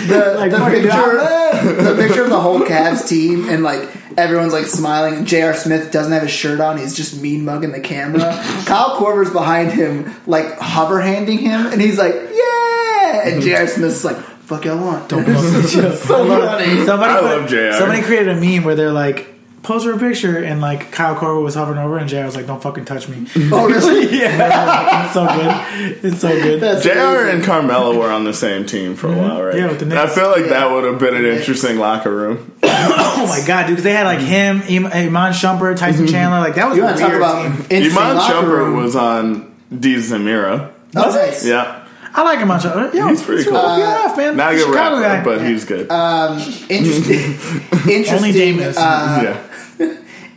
The, Like, the picture, the picture of the whole Cavs team, and like everyone's like smiling. And J.R. Smith doesn't have his shirt on; he's just mean mugging the camera. Kyle Korver's behind him, like hover handing him, and he's like, "Yeah!" And J.R. Smith's like, "Fuck, y'all want?" Don't look. so funny. Somebody I put- love JR. Somebody created a meme where they're like, pose for a picture, and like Kyle Korver was hovering over, and JR was like, "Don't fucking touch me." Oh, really? yeah, it's so good. It's so good. That's JR amazing. and Carmelo were on the same team for a while, right? Yeah, with the And I feel like Yeah. that would have been an interesting locker room. oh my god, dude! Because they had like him, Im- Iman Shumpert, Tyson Chandler. Like that was You a want to talk weird about team. interesting Iman Shumpert was on D Zamira. Oh, Was it? nice. Yeah. I like him Iman Shumpert. Yo, He's pretty cool. Yeah, man. Not a good Chicago rapper, guy. but he's good. Um, interesting. interesting. Only Jameis. Uh, yeah.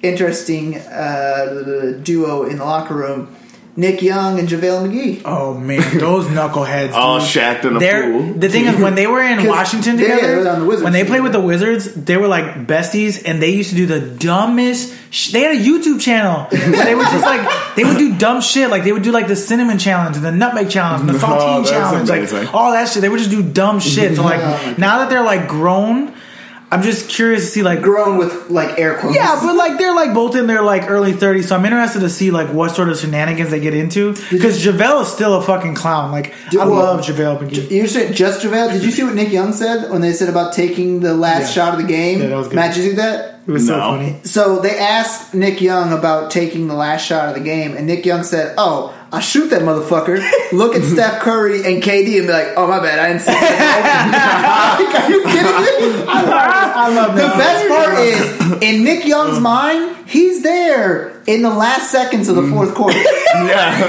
Interesting uh, duo in the locker room. Nick Young and JaVale McGee. Oh man, those knuckleheads. All shacked in a They're, pool. the thing is, when they were in Washington they- yeah, together, they were on the when they played with the. Wizards, they were like besties, and they used to do the dumbest. Sh- they had a YouTube channel. where they would just like they would do dumb shit, like they would do like the cinnamon challenge, and the nutmeg challenge, and the Oh, saltine that's challenge, amazing. like all that shit. They would just do dumb shit. So like now that they're like grown, I'm just curious to see like Grown with like air quotes. yeah, but like they're like both in their like early 30s, so I'm interested to see like what sort of shenanigans they get into. Because JaVale is still a fucking clown. Like Dude, I well, love JaVale McGee. You said just JaVale. Did you see what Nick Young said when they said about taking the last Yeah. shot of the game? Yeah, that was good. Matt, did you see that? It was so funny. So they asked Nick Young about taking the last shot of the game, and Nick Young said, "Oh, I shoot that motherfucker. Look at Steph Curry and KD and be like, oh my bad, I didn't see that. like, are you kidding me? I love, I love The best part is in Nick Young's mind, he's there in the last seconds of the fourth mm. quarter. Yeah.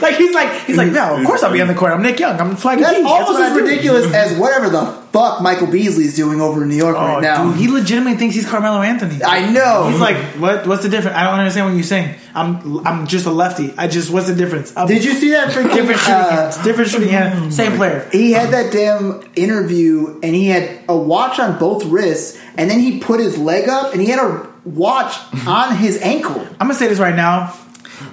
Like he's like he's like no, of course I'll be on the court. I'm Nick Young. I'm flagging That's D. almost as ridiculous as whatever the fuck Michael Beasley's doing over in New York Oh, right now. dude, he legitimately thinks he's Carmelo Anthony. I know. He's like, what? What's the difference? I don't understand what you're saying. I'm I'm just a lefty. I just what's the difference? I'm Did you see that freaking different shooting uh. Different shooting hands. Same player. He had that damn interview and he had a watch on both wrists and then he put his leg up and he had a watch on his ankle. I'm gonna say this right now.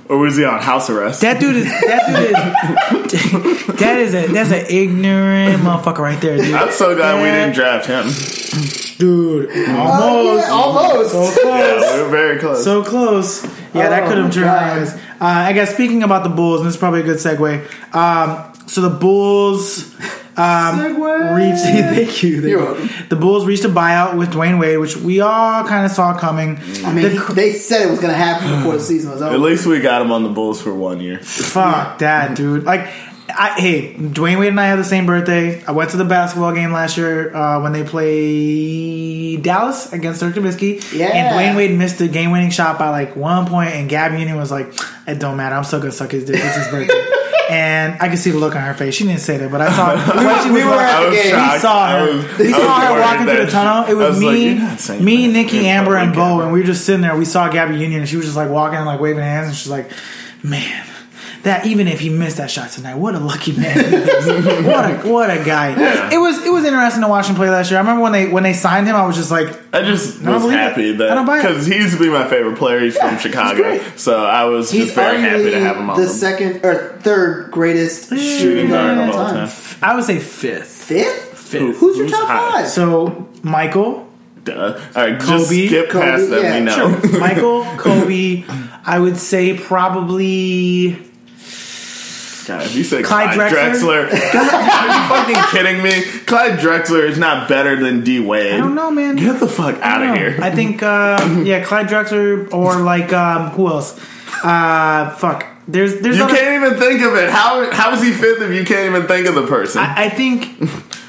Or was he on house arrest? That dude is that dude is that is a that's an ignorant motherfucker right there, dude. I'm so glad we didn't draft him. dude. Oh, Almost, yeah, almost. so Yeah, close. we were very close. So close. Yeah, that Oh, could have turned God. Uh, I guess speaking about the Bulls, and this is probably a good segue. Um, so the Bulls um, reached. Thank you. Thank You're you. The Bulls reached a buyout with Dwyane Wade, which we all kind of saw coming. I mean, The- he- they said it was going to happen before the season was over. At least we got him on the Bulls for one year. Fuck that, dude. Like, I, hey, Dwyane Wade and I have the same birthday. I went to the basketball game last year uh, when they played Dallas against Dirk Nowitzki. Yeah. And Dwyane Wade missed the game winning shot by like one point, and Gabby Union was like, "It don't matter. I'm still gonna suck his dick. It's his birthday." and I could see the look on her face. She didn't say that, but I saw. she we were walking- at the game. shocked. we saw her. was- we saw her walking through the tunnel. It was, was me, "You're saying me, that Nicky, in Amber, and Bo, and we were just sitting there. We saw Gabby Union, and she was just like walking and like waving hands, and she's like, "Man, that even if he missed that shot tonight, what a lucky man! what a what a guy! It was it was interesting to watch him play last year. I remember when they when they signed him, I was just like, I just don't was believe it. happy I don't buy that it. because he used to be my favorite player. He's from Chicago, so I was He's just very happy to have him on the them. second or third greatest shooting shooting guard guard of of all all time. time. I would say fifth. Fifth? Fifth. Who's your top high? five? So Michael, Duh. All right, just Kobe. skip past Kobe, them. yeah, we know. Sure. Michael, Kobe. I would say probably. God, if you say Clyde Clyde, Drexler? Drexler, are you fucking kidding me? Clyde Drexler is not better than D Wade. I don't know, man. Get the fuck out of know. here. I think, uh, yeah, Clyde Drexler or like um, who else? Uh, fuck. There's there's you other, can't even think of it. How how is he fifth if you can't even think of the person? I, I think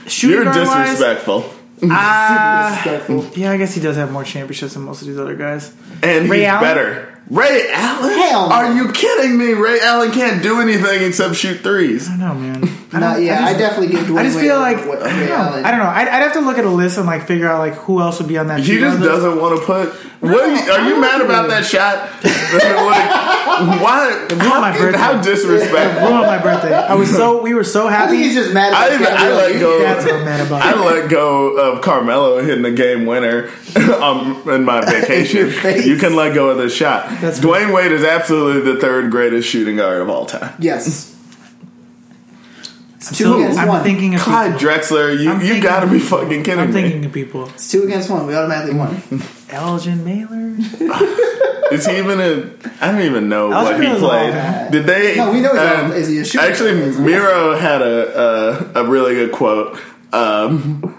shooting You're guard wise, disrespectful. uh, yeah, I guess he does have more championships than most of these other guys. And Ray he's Allen? better. Ray Allen? Hell no. Are you kidding me? Ray Allen can't do anything except shoot threes. I don't know, man. I Not, don't- yeah, I I, definitely get. Dwyane I just feel over like Wa- I don't Ray know. I don't know. I'd, I'd have to look at a list and like figure out like who else would be on that. He just list. doesn't want to put. What are you, are you mad about that shot? like, why? ruined How, my birthday. how disrespectful. ruined my birthday. I was so we were so I happy. think he's just mad. I, At even, I let go. That's what I'm mad about. I let go of Carmelo hitting the game winner um, in my vacation. face. you can let go of this shot. That's Dwyane Wade is absolutely the third greatest shooting guard of all time. Yes. It's two So, against I'm one. thinking of Clyde people. Drexler, you I'm you gotta be fucking kidding I'm me. thinking of people. It's two against one. We automatically won. Elgin Baylor. Is he even a? I don't even know Elgin what he played. Hall of Fame. Did they? No, we know he's um, a- is he a shooter? Actually, Mero had a a, a really good quote. Um,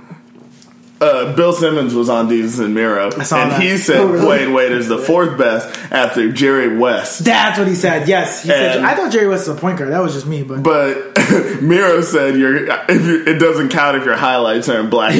uh, Bill Simmons was on Desus and Mero, saw and that. he said Oh, really? Dwyane Wade is the fourth best after Jerry West. That's what he said. Yes, he said. I thought Jerry West was a point guard. That was just me, but But Mero said you're if you, it doesn't count if your highlights are in black.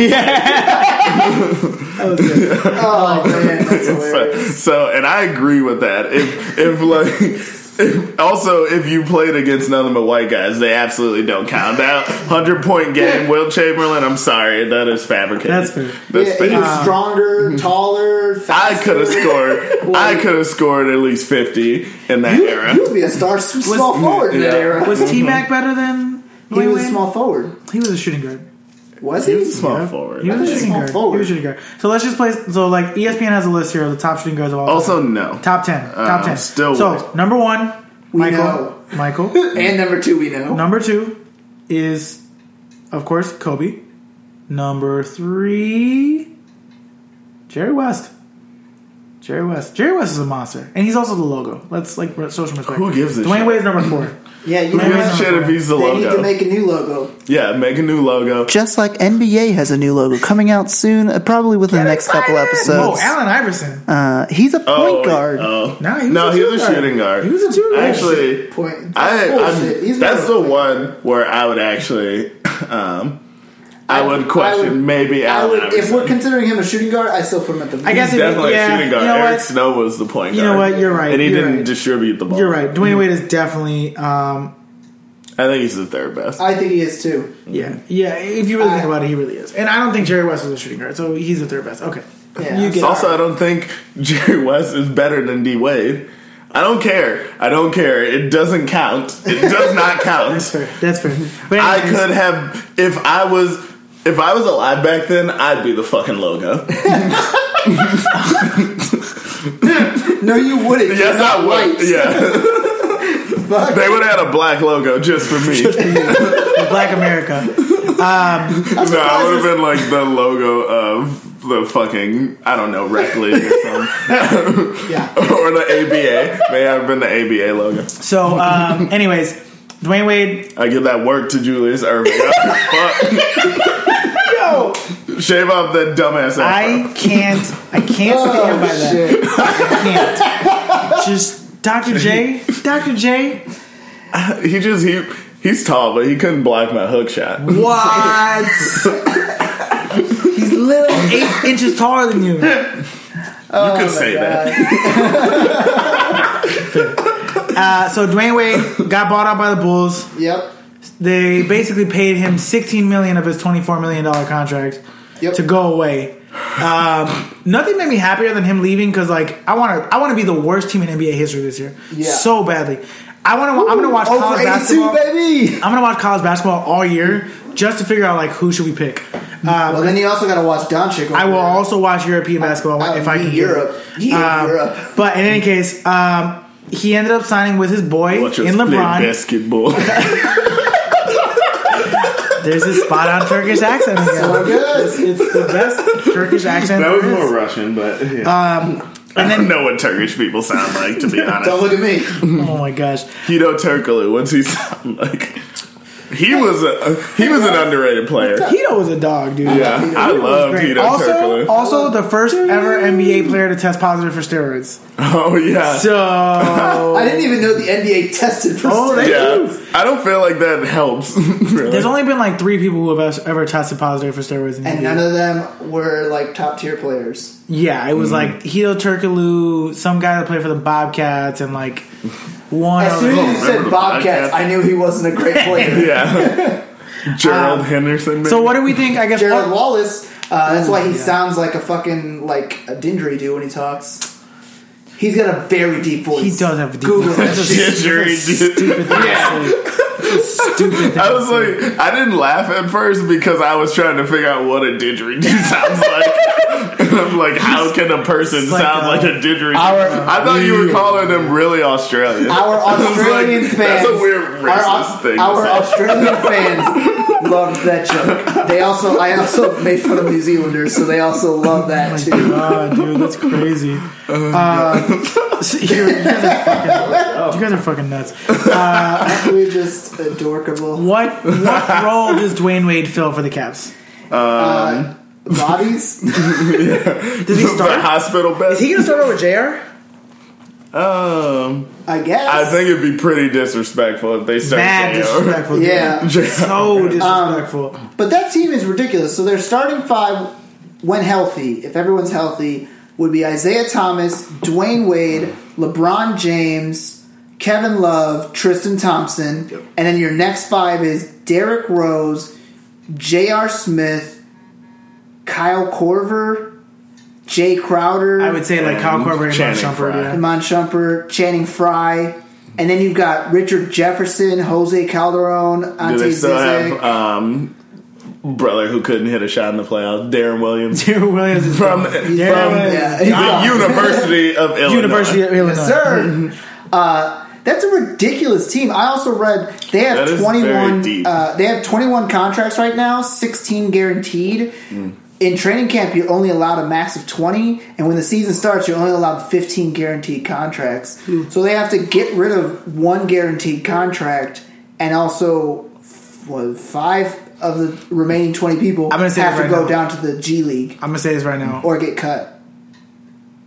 good. Oh man, that's so, so, and I agree with that. If if like. If, also, if you played against nothing but white guys, they absolutely don't count. That hundred point game, Wilt Chamberlain. I'm sorry, that is fabricated. That's fair. That's Yeah, fake. he was stronger, taller. I Faster. could have scored. I could have scored at least fifty in that You, era. you would be a star s- small forward in that era. Was T Mac better than he Dwyane was a small forward. He was a shooting guard. Was He he? was a small Yeah. forward. He was I a think shooting small guard. forward. He was a shooting guard. So let's just play. So like ESPN has a list here of the top shooting guards of all time. Also, no. top ten. Top Uh, ten. still So would. number one, We Michael. know. Michael. And number two, we know. number two is, of course, Kobe. Number three, Jerry West. Jerry West. Jerry West is a monster, and he's also the logo. Let's like social some respect. Who gives a Dwyane shit? is number four. Yeah, you Who know gives a what? shit if he's the They need to make a new logo. Yeah, make a new logo. Just like NBA has a new logo coming out soon, uh, probably within the next couple episodes. Oh, episodes. Allen Iverson. Uh, he's a point Oh, guard. Oh. No, he was no, a he two was a guard. shooting guard. He was a two guard. Actually, Point. I, Bullshit. I'm, He's that's never- the one where I would actually, um, I, I- would I question would- maybe I Allen would, if we're considering him a shooting guard, I still put him at the. I guess He's if- definitely yeah, a shooting guard. you know Eric what? Snow was the point guard. You know what? You're right. And he didn't right. distribute the ball. You're right. Dwyane Wade is definitely. Um, I think he's the third best. I think he is too. yeah, yeah. If you really think about it, he really is. And I don't think Jerry West was a shooting guard, so he's the third best. Okay. Yeah. You get also, I don't think Jerry West is better than D Wade. I don't care. I don't care. It doesn't count. It does not count. That's fair. That's fair. But I could have if I was if I was alive back then, I'd be the fucking logo. No, you wouldn't. yes, You're I not would. white. Yeah, Fuck. they would have had a black logo just for me. Black America. no, I would have been like the logo of the fucking I don't know rec league or something, Yeah. or the ABA. May have been the ABA logo. So, um, anyways, Dwyane Wade. I give that work to Julius Erving. Yo. Shave off that dumbass afro. I can't. I can't stand by Oh, that. I can't. Just Dr. J. Dr. J. he just he he's tall, but he couldn't block my hook shot. What? He's little eight inches taller than you. you could say that. Uh, so Dwyane Wade got bought out by the Bulls. Yep. They basically paid him 16 million of his 24 million dollar contract Yep. to go away. Um, nothing made me happier than him leaving because like I want to I want to be the worst team in NBA history this year Yeah. so badly. I want to I'm going to watch college basketball. baby. I'm going to watch college basketball all year just to figure out like who should we pick. Uh, Well, then you also got to watch Doncic. I will there. also watch European basketball I- if I can. Europe. Um, Europe. But in any case, um, he ended up signing with his boy Watch us in play LeBron. basketball. There's a spot on Turkish accent again. So good. It's the best Turkish accent. That was there is. more Russian, but yeah. Um, I don't know what Turkish people sound like, to be honest. Don't look at me. Oh my gosh. Hedo Turkoglu, what's he sound like? He was a he was an underrated player. Hedo was a dog, dude. Yeah, I loved Great. Hedo Also, Turkoglu. also the first ever NBA player to test positive for steroids. Oh yeah, So I didn't even know the NBA tested for Oh, they- yeah. I don't feel like that helps. really. there's only been like three people who have ever tested positive for steroids in the and NBA. none of them were like top tier players. Yeah, it was mm. like Hedo Turkoglu, some guy that played for the Bobcats, and like one. As soon as you said Bobcats, Bobcats? I knew he wasn't a great player. yeah. Gerald Henderson. Maybe? so what do we think? I guess. Gerald Wallace. Uh, that's why he yeah. sounds like a fucking like a didgeridoo when he talks. He's got a very deep voice. He does have a deep Google voice. that That's a shit. Didgeridoo. stupid thing to say. Stupid thing I was like, I didn't laugh at first because I was trying to figure out what a didgeridoo sounds like. And I'm like, how can a person like, sound uh, like a didgeridoo? our- I thought you were calling them really Australian. Our Australian like, fans. That's a weird racist our, thing. to Our say. Australian fans loved that joke. They also, I also made fun of New Zealanders, so they also love that too. God, dude, that's crazy. Uh, so you're- you, guys are fucking, you guys are fucking nuts. We're just adorable. What what role does Dwyane Wade fill for the Cavs? Uh, bodies. Does he the start? hospital bed. Is he gonna start over with Jr? Um, I guess. I think it'd be pretty disrespectful if they start Mad JR. disrespectful. Yeah. so disrespectful. But that team is ridiculous. So their starting five, when healthy, if everyone's healthy, would be Isaiah Thomas, Dwyane Wade, LeBron James, Kevin Love, Tristan Thompson, and then your next five is Derrick Rose, J.R. Smith, Kyle Korver, Jae Crowder, I would say like Kyle Korver and Channing Mark Shumpert. Frye. Yeah. Iman Shumpert, Channing Frye, and then you've got Richard Jefferson, Jose Calderon, Do they still have Zizic. um, brother who couldn't hit a shot in the playoffs, Deron Williams Deron Williams is from, gone. from Yeah, the gone. University of Illinois. University of Illinois. Yes, sir. uh, that's a ridiculous team. I also read they have is twenty very one. deep. Uh, they have twenty one contracts right now, sixteen guaranteed. Hmm. In training camp, you're only allowed a max of twenty, and when the season starts, you're only allowed fifteen guaranteed contracts. Hmm. So they have to get rid of one guaranteed contract, and also what, five of the remaining twenty people I'm gonna say have to right go now. down to the G League I'm gonna say this right now. or get cut.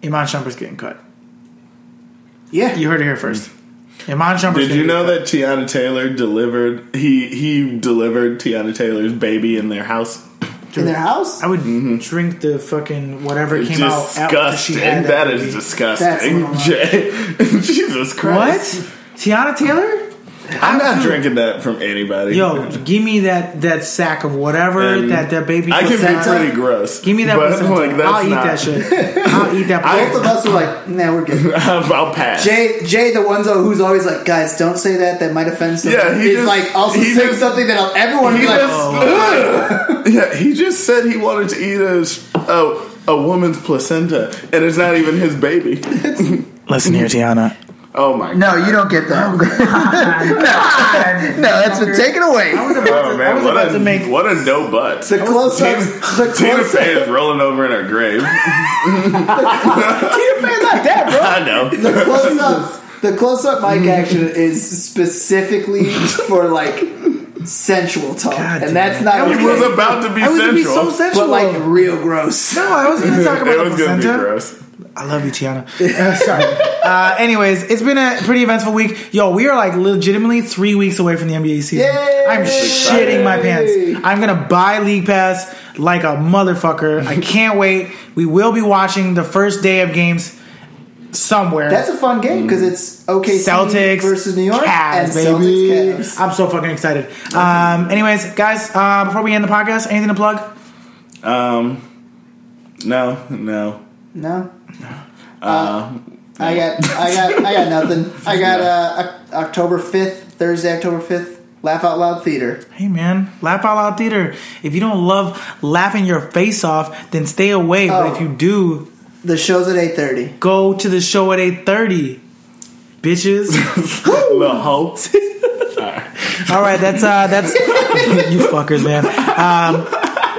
Iman Shumpert's getting cut. Yeah, You heard it here first. Iman Shumpert's Did you know that Teyana Taylor delivered? He he delivered Teyana Taylor's baby in their house. In their house. I would mm-hmm. drink the fucking whatever came out after she Disgusting. had That baby. is disgusting, That's- Jay. Jesus What? Christ! Teyana Taylor? I'm not Dude, drinking that from anybody. Yo, give me that that sack of whatever And that that baby. I can placenta. be pretty gross. Give me that but, like, that's I'll eat not- that shit. I'll eat that. Both of us were like, "Nah, we're good." I'll pass. Jay, Jay, the one though who's always like, "Guys, don't say that. That might offend someone." Yeah, he is just- like also he saying just- something that everyone He be like, just, Oh. yeah, he just said he wanted to eat a a, a woman's placenta, and it's not even his baby. Listen here, Teyana. Oh my! God. "No, you don't get that. Oh, no, that's been taken away." I was about, Oh to, I was what about a to make. what a no butt. The close Tina, the Tina close Fey up, is rolling over in her grave. Tina Fey's not that, bro. I know. The close up, the close up mic action is specifically for like sensual talk, God and that's damn. not It okay. was about to be I was gonna be so sensual. sensual. but like real gross. no, I was gonna talk about it the was gonna be gross. I love you, Teyana. Uh, sorry. Uh, anyways, it's been a pretty eventful week. Yo, we are like legitimately three weeks away from the NBA season. Yay! I'm shitting my pants. I'm gonna buy League Pass like a motherfucker. I can't wait. We will be watching the first day of games somewhere. That's a fun game because it's OKC Celtics versus New York Cavs, and baby. Celtics Cavs. I'm so fucking excited. Um, anyways, guys, uh, before we end the podcast, anything to plug? Um, no, no. No. Uh, I got, I got, I got nothing. I got uh, October fifth, Thursday, October fifth. Laugh Out Loud Theater. Hey man, laugh out loud theater. If you don't love laughing your face off, then stay away. But Oh. if you do, The show's at eight thirty. go to the show at eight thirty, bitches. Little hoe. All right, that's uh, that's you fuckers, man. Um,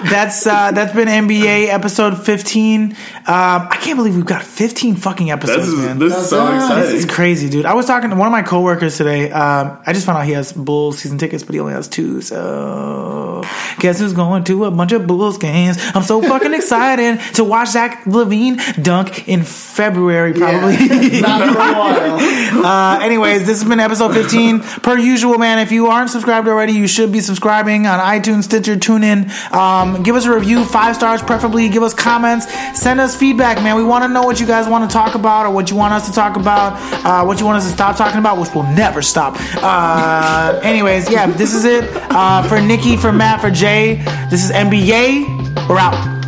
that's uh, that's been NBA episode fifteen. Um, I can't believe we've got fifteen fucking episodes, This is man. this is so That's exciting. It's crazy, dude. I was talking to one of my coworkers today. Um, I just found out he has Bulls season tickets, but he only has two. So, guess who's going to a bunch of Bulls games? I'm so fucking excited to watch Zach LaVine dunk in February, probably. Not for a while. uh, anyways, this has been episode 15. Per usual, man, if you aren't subscribed already, you should be subscribing on iTunes, Stitcher, TuneIn. Give us a review, five stars preferably. Give us comments. Send us feedback, man. We want to know what you guys want to talk about or what you want us to talk about, uh, what you want us to stop talking about, which will never stop. Uh, anyways, yeah, this is it. Uh, for Nicky, for Matt, for Jay, this is NBA. We're out.